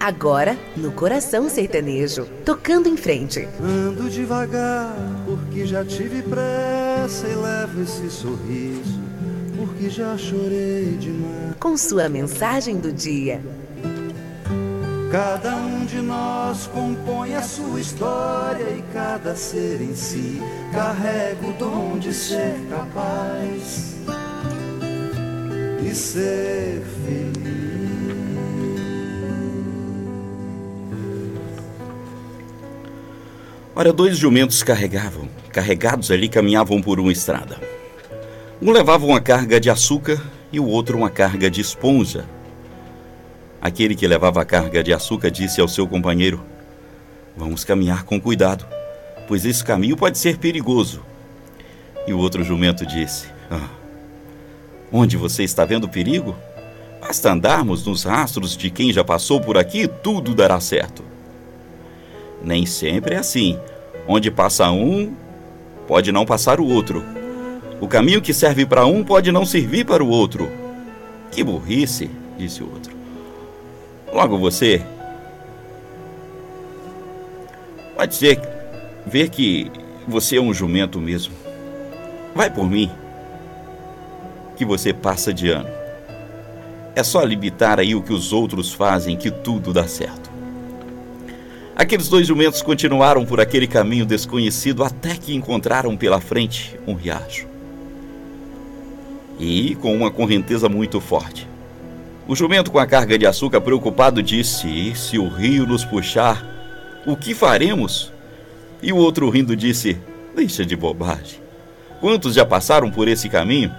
Agora, no coração sertanejo, tocando em frente. Ando devagar, porque já tive pressa e levo esse sorriso, porque já chorei demais. Com sua mensagem do dia. Cada um de nós compõe a sua história e cada ser em si carrega o dom de ser capaz e ser feliz. Ora, dois jumentos carregavam, carregados ali, caminhavam por uma estrada. Um levava uma carga de açúcar e o outro uma carga de esponja. Aquele que levava a carga de açúcar disse ao seu companheiro: Vamos caminhar com cuidado, pois esse caminho pode ser perigoso. E o outro jumento disse: ah, Onde você está vendo perigo? Basta andarmos nos rastros de quem já passou por aqui tudo dará certo. Nem sempre é assim. Onde passa um, pode não passar o outro. O caminho que serve para um pode não servir para o outro. Que burrice, disse o outro. Logo você. Pode ser ver que você é um jumento mesmo. Vai por mim. Que você passa de ano. É só limitar aí o que os outros fazem que tudo dá certo. Aqueles dois jumentos continuaram por aquele caminho desconhecido até que encontraram pela frente um riacho. E com uma correnteza muito forte. O jumento com a carga de açúcar preocupado disse: E se o rio nos puxar, o que faremos? E o outro rindo disse: Deixa de bobagem. Quantos já passaram por esse caminho?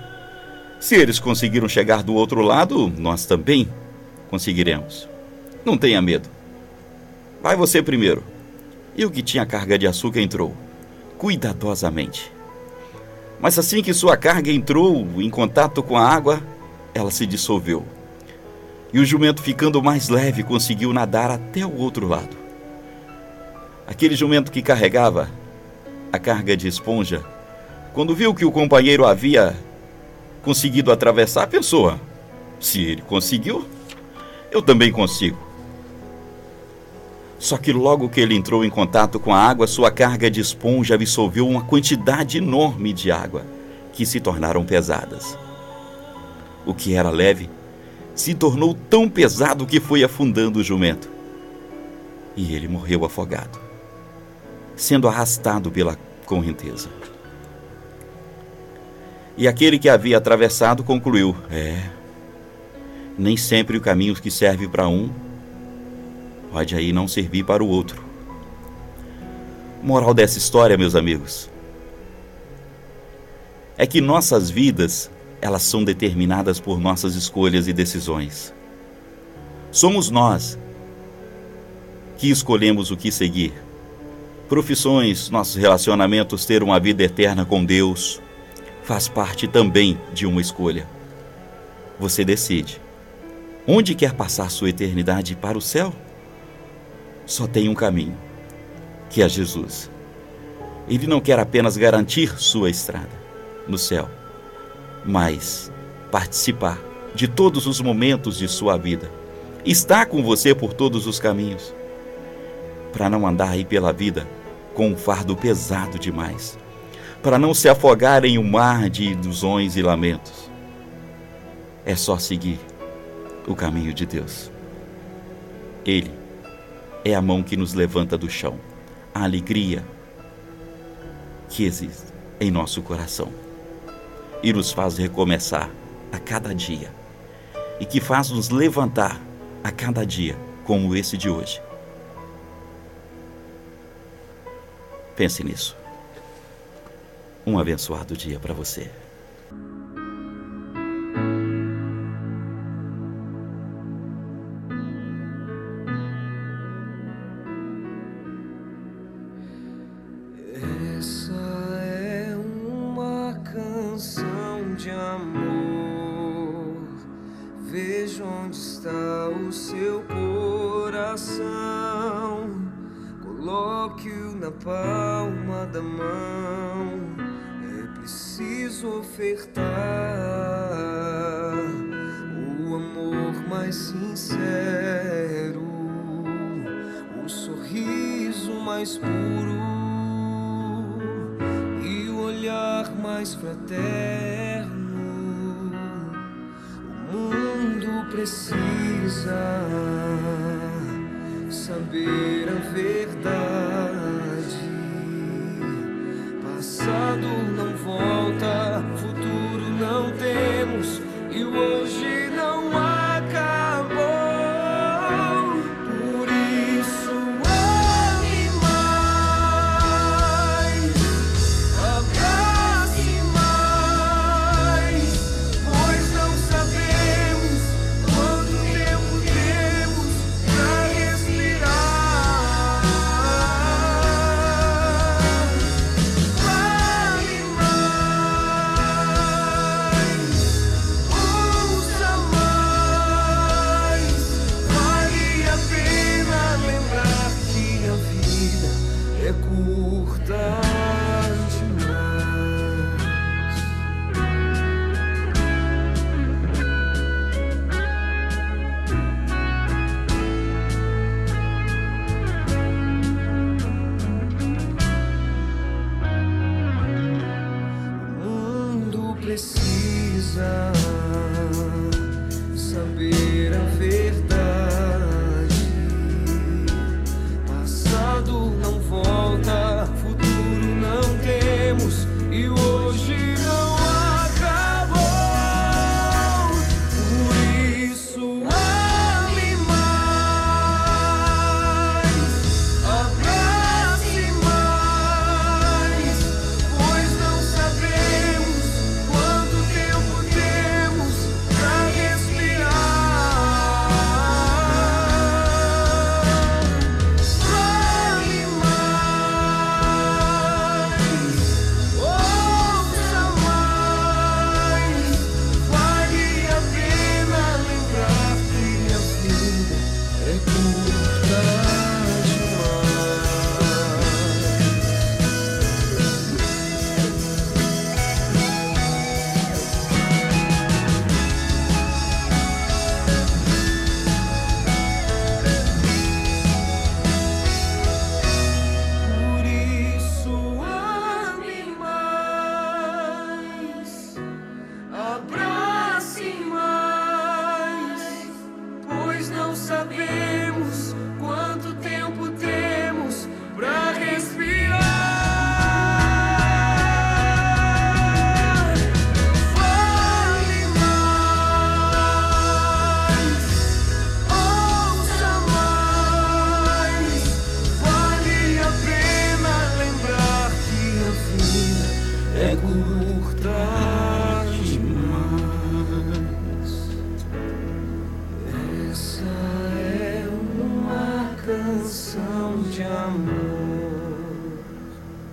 Se eles conseguiram chegar do outro lado, nós também conseguiremos. Não tenha medo. Vai você primeiro. E o que tinha carga de açúcar entrou, cuidadosamente. Mas assim que sua carga entrou em contato com a água, ela se dissolveu. E o jumento, ficando mais leve, conseguiu nadar até o outro lado. Aquele jumento que carregava a carga de esponja, quando viu que o companheiro havia conseguido atravessar, pensou: se ele conseguiu, eu também consigo. Só que logo que ele entrou em contato com a água, sua carga de esponja absorveu uma quantidade enorme de água, que se tornaram pesadas. O que era leve se tornou tão pesado que foi afundando o jumento. E ele morreu afogado, sendo arrastado pela correnteza. E aquele que havia atravessado concluiu: É, nem sempre o caminho que serve para um pode aí não servir para o outro. Moral dessa história, meus amigos, é que nossas vidas, elas são determinadas por nossas escolhas e decisões. Somos nós que escolhemos o que seguir. Profissões, nossos relacionamentos, ter uma vida eterna com Deus, faz parte também de uma escolha. Você decide. Onde quer passar sua eternidade para o céu? Só tem um caminho, que é Jesus. Ele não quer apenas garantir sua estrada no céu, mas participar de todos os momentos de sua vida. Está com você por todos os caminhos, para não andar aí pela vida com um fardo pesado demais, para não se afogar em um mar de ilusões e lamentos. É só seguir o caminho de Deus. Ele é a mão que nos levanta do chão, a alegria que existe em nosso coração e nos faz recomeçar a cada dia e que faz nos levantar a cada dia, como esse de hoje. Pense nisso. Um abençoado dia para você. Coloque-o na palma da mão. É preciso ofertar o amor mais sincero. mais puro e o olhar mais fraterno. Precisa saber a verdade. É